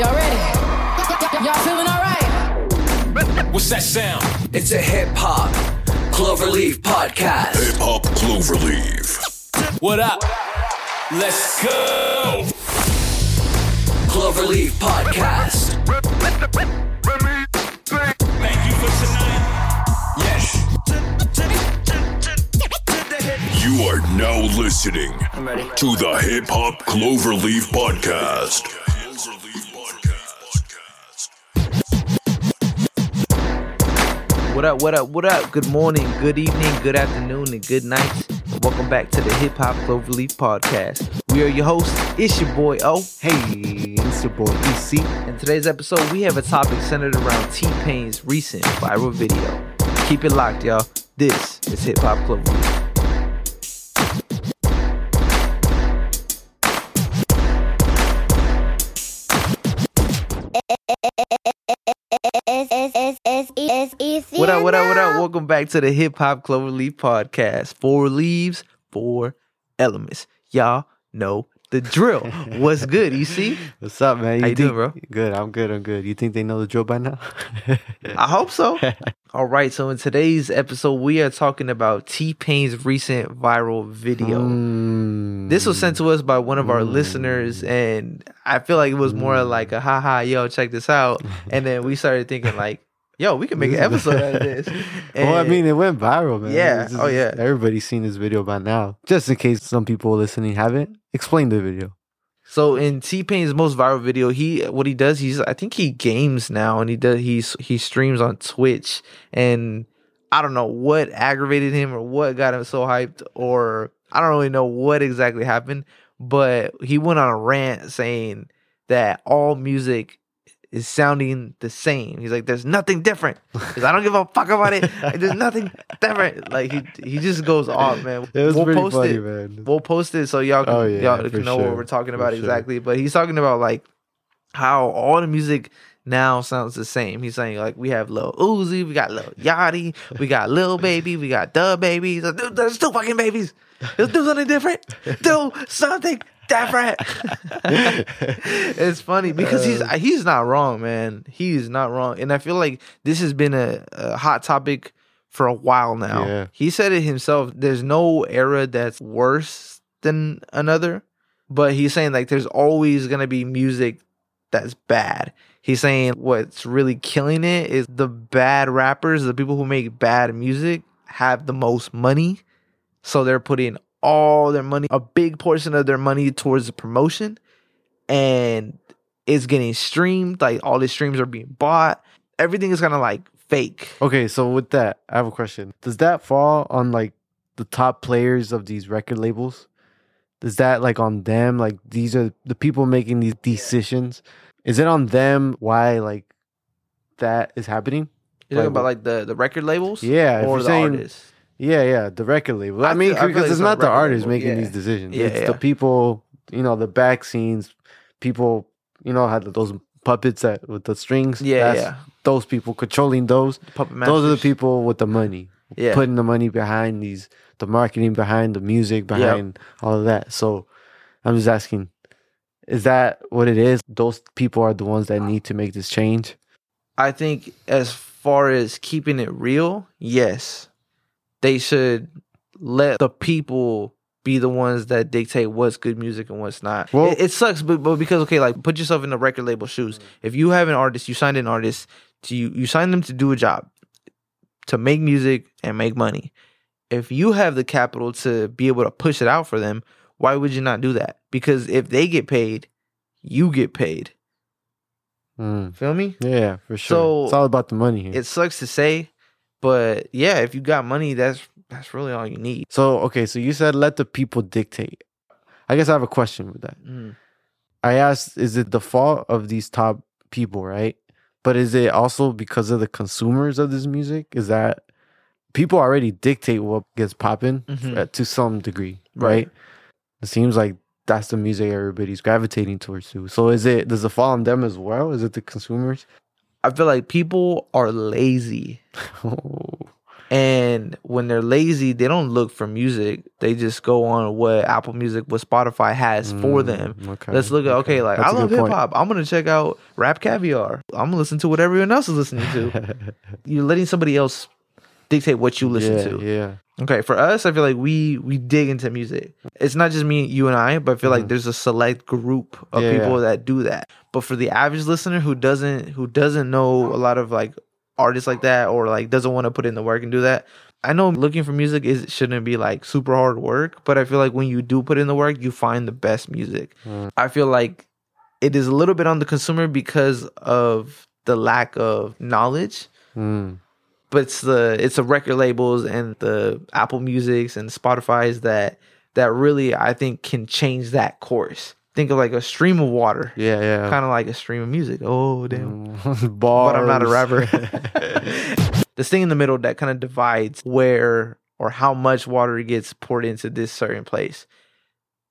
Y'all ready? Y'all feeling alright? What's that sound? It's a hip hop Cloverleaf podcast. Hip Hop Cloverleaf. What up? Let's go. Cloverleaf podcast. Thank you for tonight. Yes. You are now listening to the Hip Hop Cloverleaf podcast. What up, what up, what up? Good morning, good evening, good afternoon, and good night. Welcome back to the Hip Hop Cloverleaf Podcast. We are your hosts. It's your boy O. Hey, it's your boy EC. In today's episode, we have a topic centered around T Pain's recent viral video. Keep it locked, y'all. This is Hip Hop Cloverleaf. What up, what up, what up? Welcome back to the Hip Hop Cloverleaf Podcast. Four leaves, four elements. Y'all know the drill. What's good, EC? What's up, man? How you doing, think- Good. I'm good. I'm good. You think they know the drill by now? I hope so. All right, so in today's episode, we are talking about T Pain's recent viral video. Mm. This was sent to us by one of our listeners, and I feel like it was more like a haha, yo, check this out. And then we started thinking, like, yo, we can make an episode out of this. well, I mean, it went viral, man. Yeah. It's Oh, yeah. Everybody's seen this video by now. Just in case some people listening haven't, explain the video. So in T Pain's most viral video, he what he does, he's I think he games now and he does he's he streams on Twitch and I don't know what aggravated him or what got him so hyped or I don't really know what exactly happened, but he went on a rant saying that all music is sounding the same. He's like, "There's nothing different because I don't give a fuck about it. There's nothing different." Like he he just goes off, man. We'll post funny, it man. we'll post it so y'all can Oh, yeah, y'all can know sure, what we're talking for about sure. exactly. But he's talking about like how all the music now sounds the same. He's saying like we have Lil Uzi, we got Lil Yachty, we got Lil Baby, we got DaBaby. Dude, There's two fucking babies. Let's do something different. Do something different. it's funny because he's Uh. he's not wrong, man. He's not wrong, and I feel like this has been a, a hot topic for a while now. Yeah. He said it himself. There's no era that's worse than another, but he's saying like there's always gonna be music that's bad. He's saying what's really killing it is the bad rappers, the people who make bad music, have the most money. So they're putting all their money, a big portion of their money towards the promotion, and it's getting streamed. Like all the streams are being bought. Everything is kind of like fake. Okay, so with that, I have a question. Does that fall on like the top players of these record labels? Is that like on them? Like these are the people making these decisions. Is it on them why like that is happening? You're talking about like the, the record labels, Yeah, or the saying- artists. Yeah, yeah, record label. I, I mean, feel- I because it's not the artists making yeah. these decisions. Yeah, it's yeah. the people, you know, the back scenes, people, you know, had those puppets that with the strings. Yeah, yeah. Those people controlling those. Puppet Those are the people with the money, Yeah. putting the money behind these, the marketing behind the music, behind all of that. So, I'm just asking, is that what it is? Those people are the ones that need to make this change. I think as far as keeping it real, yes, they should let the people be the ones that dictate what's good music and what's not. Well- it, it sucks, but, but because okay, like put yourself in the record label shoes. If you have an artist, you signed an artist to you, you signed them to do a job, to make music and make money. If you have the capital to be able to push it out for them, why would you not do that? Because if they get paid, you get paid. Mm. Feel me? Yeah, for sure. So, it's all about the money here. it sucks to say, but yeah, if you got money, that's that's really all you need. So okay, so you said let the people dictate. I guess I have a question with that. Mm. I asked, is it the fault of these top people, right? But is it also because of the consumers of this music? Is that people already dictate what gets popping Mhm. uh, to some degree, Right. right? It seems like that's the music everybody's gravitating towards too. So is it does it fall on them as well? Is it the consumers? I feel like people are lazy. And when they're lazy, they don't look for music. They just go on what Apple Music, what Spotify has for them. Mm, okay, Let's look at okay, like That's I love hip hop. I'm gonna check out RapCaviar. I'm gonna listen to what everyone else is listening to. You're letting somebody else dictate what you listen yeah, to. Yeah. Okay, for us, I feel like we we dig into music. It's not just me, you, and I, but I feel like there's a select group of Mm-hmm. Yeah, people yeah. that do that. But for the average listener who doesn't who doesn't know a lot of like artists like that or like doesn't want to put in the work and do that, I know looking for music is shouldn't be like super hard work. But I feel like when you do put in the work, you find the best music. Mm. I feel like it is a little bit on the consumer because of the lack of knowledge Mm. But it's the it's the record labels and the Apple Musics and Spotify's that that really I think can change that course. Think of like a stream of water, Yeah, yeah. kind of like a stream of music. Oh damn! But I'm not a rapper. this thing in the middle that kind of divides where or how much water gets poured into this certain place.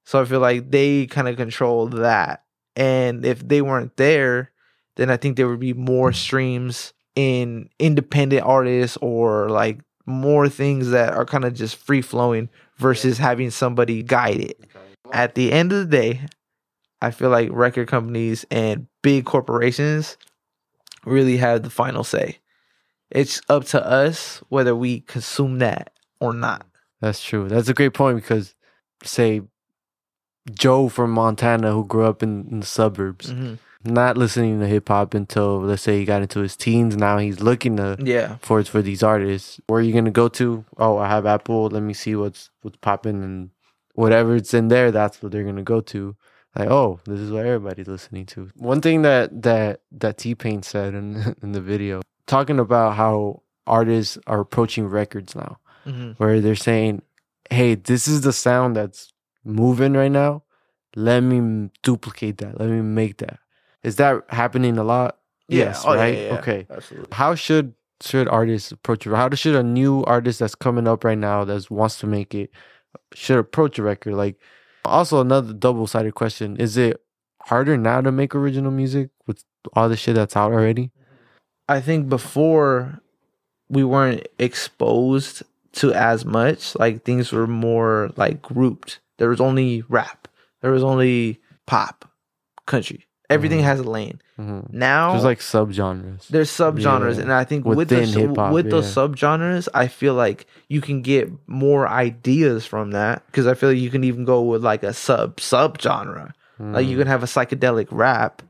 So I feel like they kind of control that. And if they weren't there, then I think there would be more streams in independent artists or like more things that are kind of just free flowing versus having somebody guide it. At the end of the day, I feel like record companies and big corporations really have the final say. It's up to us whether we consume that or not. That's true. That's a great point because, say, Joe from Montana who grew up in, in the suburbs, Mm-hmm. Not listening to hip hop until let's say he got into his teens. Now he's looking to Yeah. for for these artists. Where are you gonna go to? Oh, I have Apple. Let me see what's what's popping and whatever it's in there. That's what they're gonna go to. Like, oh, this is what everybody's listening to. One thing that that that T Pain said in in the video, talking about how artists are approaching records now Mm-hmm. where they're saying, "Hey, this is the sound that's moving right now. Let me duplicate that. Let me make that." Is that happening a lot? Oh, yes, Oh, right. yeah, yeah. Okay. Absolutely. How should should artists approach it? How should a new artist that's coming up right now that wants to make it should approach a record? Like, also another double sided question: Is it harder now to make original music with all the shit that's out already? I think before we weren't exposed to as much. Like things were more like grouped. There was only rap. There was only pop, country. Everything Mhm. has a lane. Mm-hmm. Now There's like subgenres. there's subgenres, Yeah. and I think with the, Within with those subgenres, I feel like you can get more ideas from that because I feel like you can even go with like a sub subgenre. Like Mm. you can have a psychedelic rap,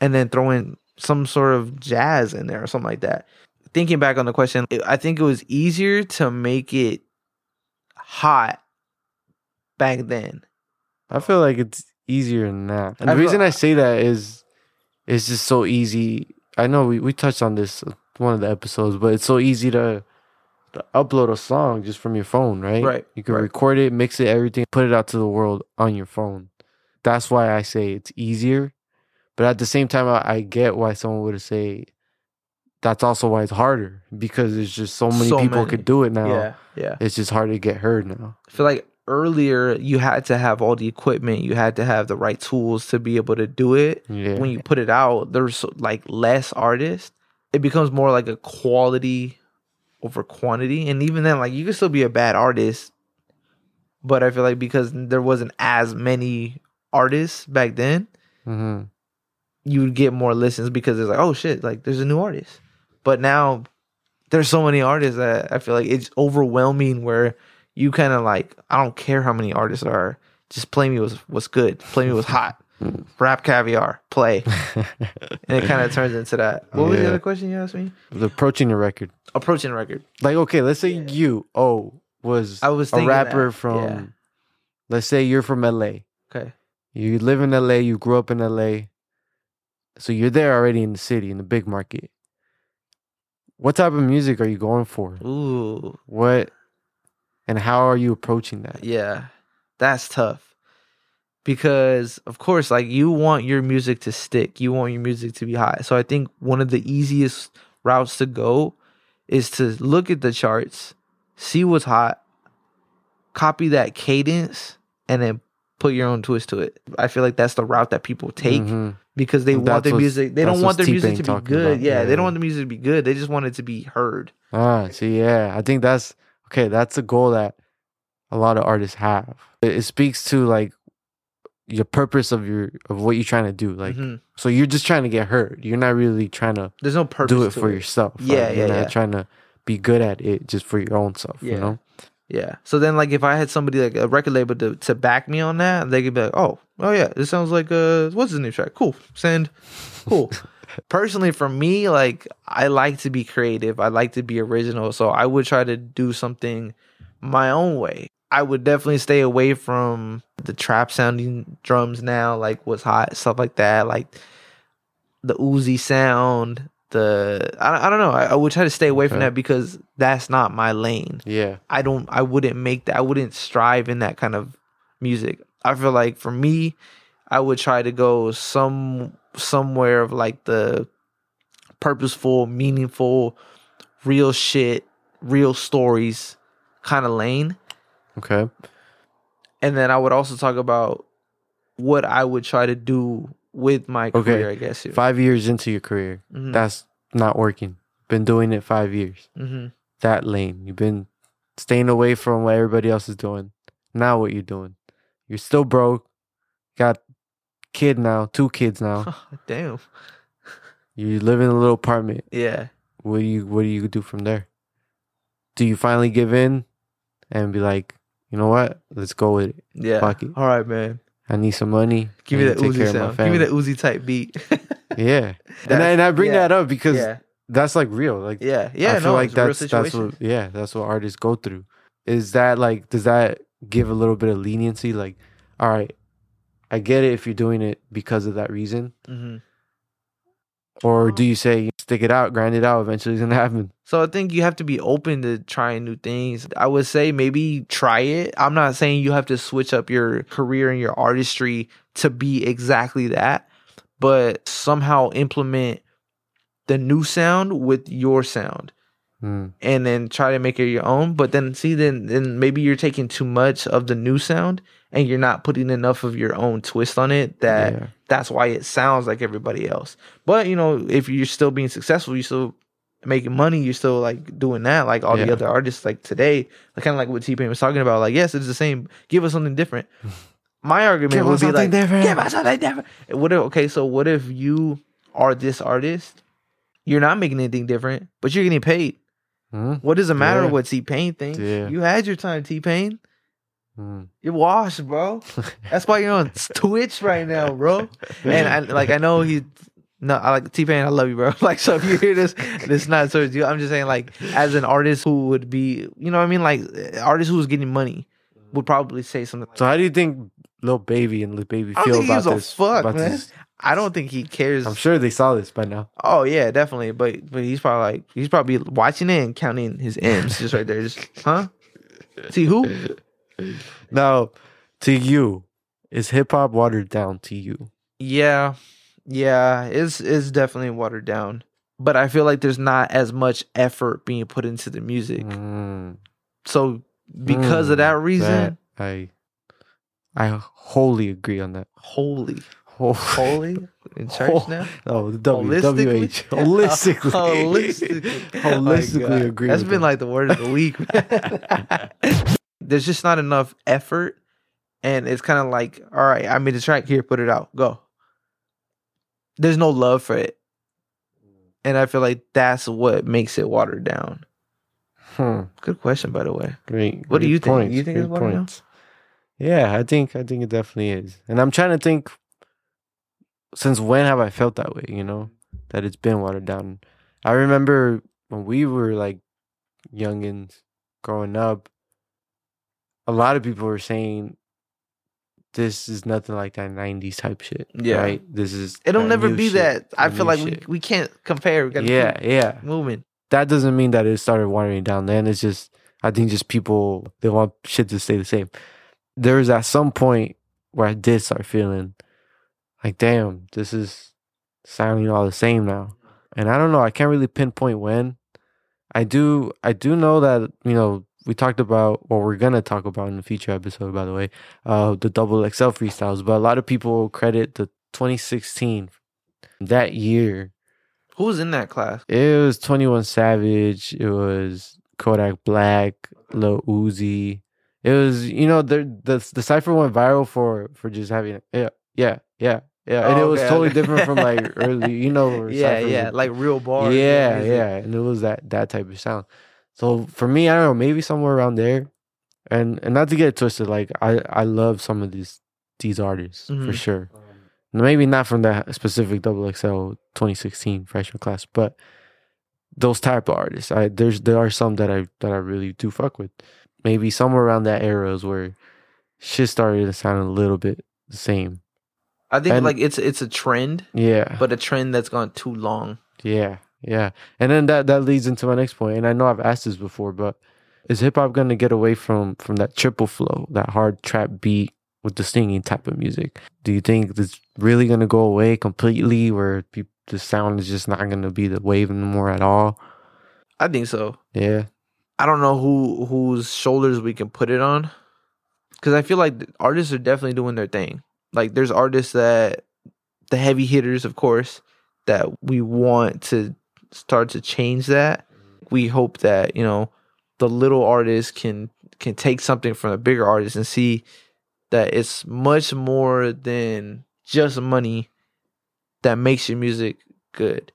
and then throw in some sort of jazz in there or something like that. Thinking back on the question, I think it was easier to make it hot back then. I feel like it's easier than that. And I the reason I say that is it's just so easy. I know we, we touched on this uh, one of the episodes, but it's so easy to, to upload a song just from your phone, right? Right, You can right. record it, mix it, everything, put it out to the world on your phone. That's why I say it's easier. But at the same time, I, I get why someone would say that's also why it's harder because there's just so many So people many. could do it now. Yeah, yeah. It's just hard to get heard now. I feel like earlier you had to have all the equipment, you had to have the right tools to be able to do it. Yeah. When you put it out, there's like less artists. It becomes more like a quality over quantity, and even then, like you can still be a bad artist, but I feel like because there wasn't as many artists back then, hmm you would get more listens because it's like, oh shit, like there's a new artist. But now there's so many artists that I feel like it's overwhelming where you kind of like, I don't care how many artists are. Just play me was what's good. Play me was hot. RapCaviar, play. and it kind of turns into that. What was the other question you asked me? Approaching the record. Approaching the record. Like, okay, let's say you, oh, was, I was a rapper that, from, yeah. let's say you're from LA. Okay. You live in LA, you grew up in LA. So you're there already in the city, in the big market. What type of music are you going for? Ooh, What and how are you approaching that? yeah. That's tough. Because of course, like you want your music to stick. You want your music to be hot. So I think one of the easiest routes to go is to look at the charts, see what's hot, copy that cadence, and then put your own twist to it. I feel like that's the route that people take Mhm. because they And want their music. They don't want their music to be good. Yeah, Yeah, they don't want the music to be good. They just want it to be heard. Ah, see, yeah, I think that's okay. That's a goal that a lot of artists have. It, it speaks to like your purpose of your of what you're trying to do. Like, Mhm. so you're just trying to get heard. You're not really trying to There's no purpose. do it for yourself. Yeah, Like, you're yeah, not yeah. trying to be good at it just for your own self. Yeah. You know. Yeah. So then, like, if I had somebody like a record label to, to back me on that, they could be like, "Oh, oh yeah, this sounds like uh, what's his new track? Cool, send, cool." Personally, for me, like, I like to be creative. I like to be original. So I would try to do something my own way. I would definitely stay away from the trap sounding drums now, like what's hot, stuff like that, like the Uzi sound. The I, I don't know. I, I would try to stay away from that because that's not my lane. Yeah. I don't I wouldn't make that I wouldn't strive in that kind of music. I feel like for me, I would try to go some somewhere of like the purposeful, meaningful, real shit, real stories kind of lane. Okay. And then I would also talk about what I would try to do with my Okay. career, I guess. Five years into your career, Mhm. that's not working. Been doing it five years. hmm That lane. You've been staying away from what everybody else is doing. Now what you're doing? You're still broke. Got kid now, two kids now. Damn. you live in a little apartment. Yeah. What do you what do you do from there? Do you finally give in and be like, you know what? Let's go with it. Yeah. Fuck it. All right, man. I need some money. Give me that Uzi care of my sound. Give me that Uzi type beat. Yeah. and, I, and I bring yeah. that up because yeah. that's like real. Like Yeah. Yeah. I feel no, like it's a real that's that's what yeah, that's what artists go through. Is that like does that give a little bit of leniency? Like, all right, I get it if you're doing it because of that reason. hmm Or do you say stick it out, grind it out, eventually it's gonna happen? So I think you have to be open to trying new things. I would say maybe try it. I'm not saying you have to switch up your career and your artistry to be exactly that, but somehow implement the new sound with your sound Mm, and then try to make it your own. But then see, then then maybe you're taking too much of the new sound and you're not putting enough of your own twist on it. That Yeah. that's why it sounds like everybody else. But you know, if you're still being successful, you're still making money. You're still like doing that, like all the other artists. Like today, like kind of like what T Pain was talking about. Like, yes, it's the same. Give us something different. My argument Give would be like, different. give us something different. What if, okay, so what if you are this artist? You're not making anything different, but you're getting paid. Mm, What does it matter Yeah. what T Pain thinks? Yeah. You had your time, T Pain. mm. You're washed, bro. That's why you're on Twitch right now, bro. And I, like I know he, no, I like T Pain. I love you, bro. Like so, if you hear this, it's not towards you. I'm just saying, like as an artist who would be, you know, what I mean, like artist who's getting money would probably say something. So how do you think Lil Baby and Lil Baby feel about this? fuck, about man. this? I don't think he cares. I'm sure they saw this by now. Oh yeah, definitely. But but he's probably like he's probably watching it and counting his M's just right there. Just huh? See who? Now, to you, is hip hop watered down to you? Yeah, yeah, it's it's definitely watered down. But I feel like there's not as much effort being put into the music. Mm, So because of mm, that reason, that- I I wholly agree on that. Holy, holy in church Whole- now. No, the W, Holistically? WH. Holistically. Holistically, Oh Holistically God. agree That's been that. like the word of the week. There's just not enough effort, and it's kind of like, all right, I made a track here, put it out, go. There's no love for it, and I feel like that's what makes it watered down. Hmm, Good question, by the way. great. What do great you think? You think it's watered down? Yeah, I think I think it definitely is. And I'm trying to think since when have I felt that way, you know? That it's been watered down. I remember when we were like youngins growing up, a lot of people were saying this is nothing like that 90s type shit. Yeah. Right? This is It'll never be shit, that. I feel like we, shit. we can't compare. We gotta Yeah, keep yeah. moving. That doesn't mean that it started watering down then. It's just I think just people they want shit to stay the same. There was at some point where I did start feeling like, damn, this is sounding all the same now. And I don't know, I can't really pinpoint when. I do I do know that, you know, we talked about what we're gonna talk about in the future episode, by the way, uh the double XL freestyles. But a lot of people credit the 2016 that year. Who was in that class? It was 21 Savage. It was Kodak Black, Lil Uzi. It was, you know, the the the cipher went viral for for just having yeah, yeah, yeah, yeah, and it Oh, was okay, totally okay. different from like early, you know, Yeah, yeah, were- like real bars. yeah, yeah, and it was that that type of sound. So for me, I don't know, maybe somewhere around there, and and not to get it twisted, like I I love some of these these artists for Mhm. sure. Maybe not from that specific Double XL 2016 freshman class, but those type of artists, I there's there are some that I that I really do fuck with. Maybe somewhere around that era is where shit started to sound a little bit the same. I think And- like it's it's a trend, Yeah. but a trend that's gone too long. Yeah, yeah. And then that that leads into my next point. And I know I've asked this before, but is hip hop gonna get away from from that triple flow, that hard trap beat with the singing type of music? Do you think it's really gonna go away completely, where peop the sound is just not gonna be the wave anymore at all? I think so. Yeah, I don't know who whose shoulders we can put it on, because I feel like artists are definitely doing their thing. Like there's artists that the heavy hitters, of course, that we want to start to change that. We hope that you know the little artists can can take something from the bigger artists and see that it's much more than just money that makes your music good.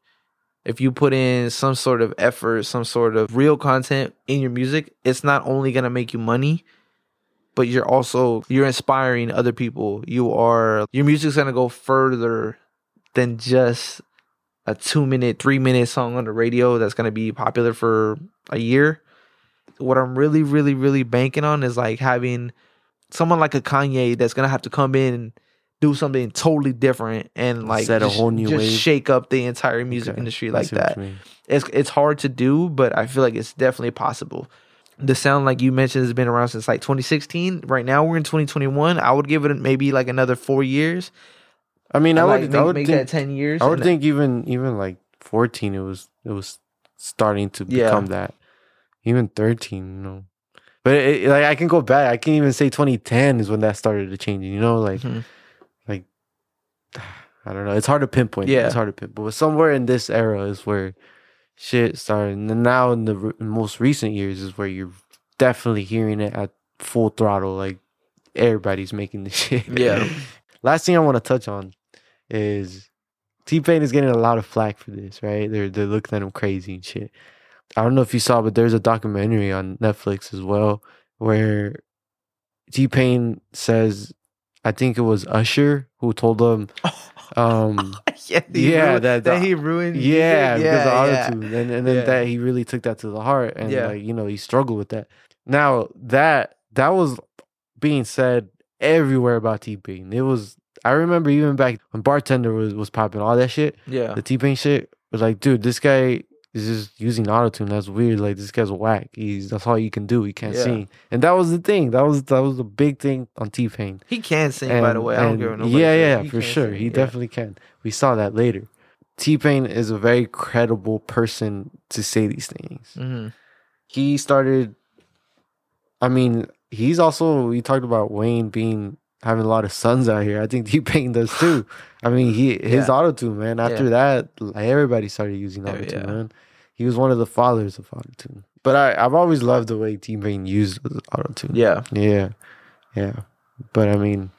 If you put in some sort of effort, some sort of real content in your music, it's not only going to make you money, but you're also you're inspiring other people. You are your music's to go further than just a 2 minute, 3 minute song on the radio that's to be popular for a year. What I'm really really really banking on is like having someone like a Kanye that's to have to come in and do something totally different and like Set a just- whole new just wave. shake up the entire music Okay, industry like that it's it's hard to do, but I feel like it's definitely possible. The sound, like you mentioned, has been around since like 2016. Right now, we're in 2021. I would give it maybe like another four years. I mean, I like, would, make, I would make think, that 10 years. I would think even even like fourteen, it was it was starting to Yeah. become that. Even thirteen, you know. But it, it- like I can go back. I can even say 2010 is when that started to change. You know, like Mhm. like I don't know. It's hard to pinpoint. Yeah. it's hard to pinpoint. But somewhere in this era is where shit started. And now in the re- most recent years is where you're definitely hearing it at full throttle. Like everybody's making this shit. Yeah. Last thing I want to touch on is T Pain is getting a lot of flack for this, right? They're they're looking at him crazy and shit. I don't know if you saw, but there's a documentary on Netflix as well where T Pain says, I think it was Usher who told him, um, yeah, Yeah, ruined- that- that he ruined. yeah, music. because of yeah. autotune, and and then Yeah. that he really took that to the heart, and Yeah. like you know he struggled with that. Now that that was being said everywhere about T Pain. It was I remember even back when bartender was was popping all that shit. Yeah, The T Pain shit was like, dude, this guy is just using autotune. That's weird. Like this guy's whack. He's that's all he can do. He can't Yeah. sing, and that was the thing. That was that was the big thing on T Pain. he can sing. by the way, I don't give a no. Yeah, yeah, for sure. He definitely can. We saw that later. T Pain is a very credible person to say these things. Mhm. He started. I mean, he's also. We talked about Wayne being having a lot of sons out here. I think T Pain does too. I mean, he his Yeah. autotune man. After Yeah. that, like, everybody started using auto tune, yeah. man. He was one of the fathers of auto tune. But I, I've always loved the way T Pain used auto tune. Yeah, Yeah. Yeah. But I mean,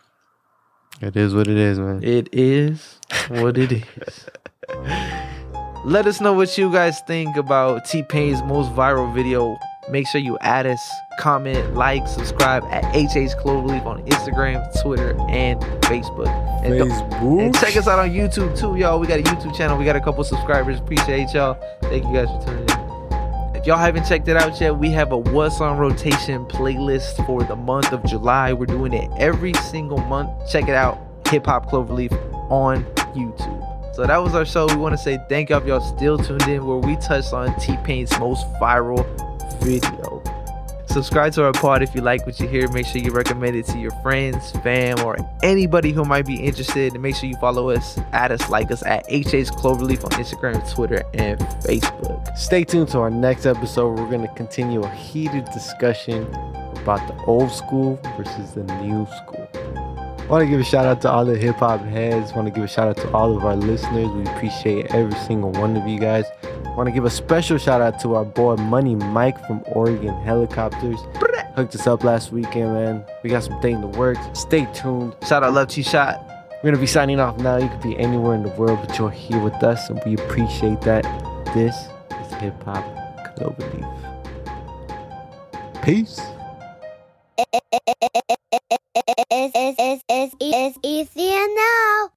it is what it is, man. it is what it is. Let us know what you guys think about T Pain's most viral video. Make sure you add us, comment, like, subscribe at HH Cloverleaf on Instagram, Twitter, and Facebook. And, Facebook. and check us out on YouTube too, y'all. We got a YouTube channel. We got a couple subscribers. Appreciate y'all. Thank you guys for tuning in. If y'all haven't checked it out yet, we have a What's on Rotation playlist for the month of July. We're doing it every single month. Check it out. Hip Hop Cloverleaf on YouTube. So that was our show. We want to say thank y'all if y'all still tuned in where we touched on T Pain's most viral video. Subscribe to our pod if you like what you hear. Make sure you recommend it to your friends, fam, or anybody who might be interested. And make sure you follow us, add us, like us at HH Cloverleaf on Instagram, Twitter, and Facebook. Stay tuned to our next episode. We're going to continue a heated discussion about the old school versus the new school. I want to give a shout out to all the hip hop heads. Want to give a shout out to all of our listeners. We appreciate every single one of you guys. Want to give a special shout out to our boy Money Mike from Oregon Helicopters. Hooked us up last weekend, man. We got some thing in the works. Stay tuned. Shout out Love T Shot. We're gonna be signing off now. You could be anywhere in the world, but you're here with us, and we appreciate that. This is Hip Hop Cloverleaf. Peace. It's, it's, now.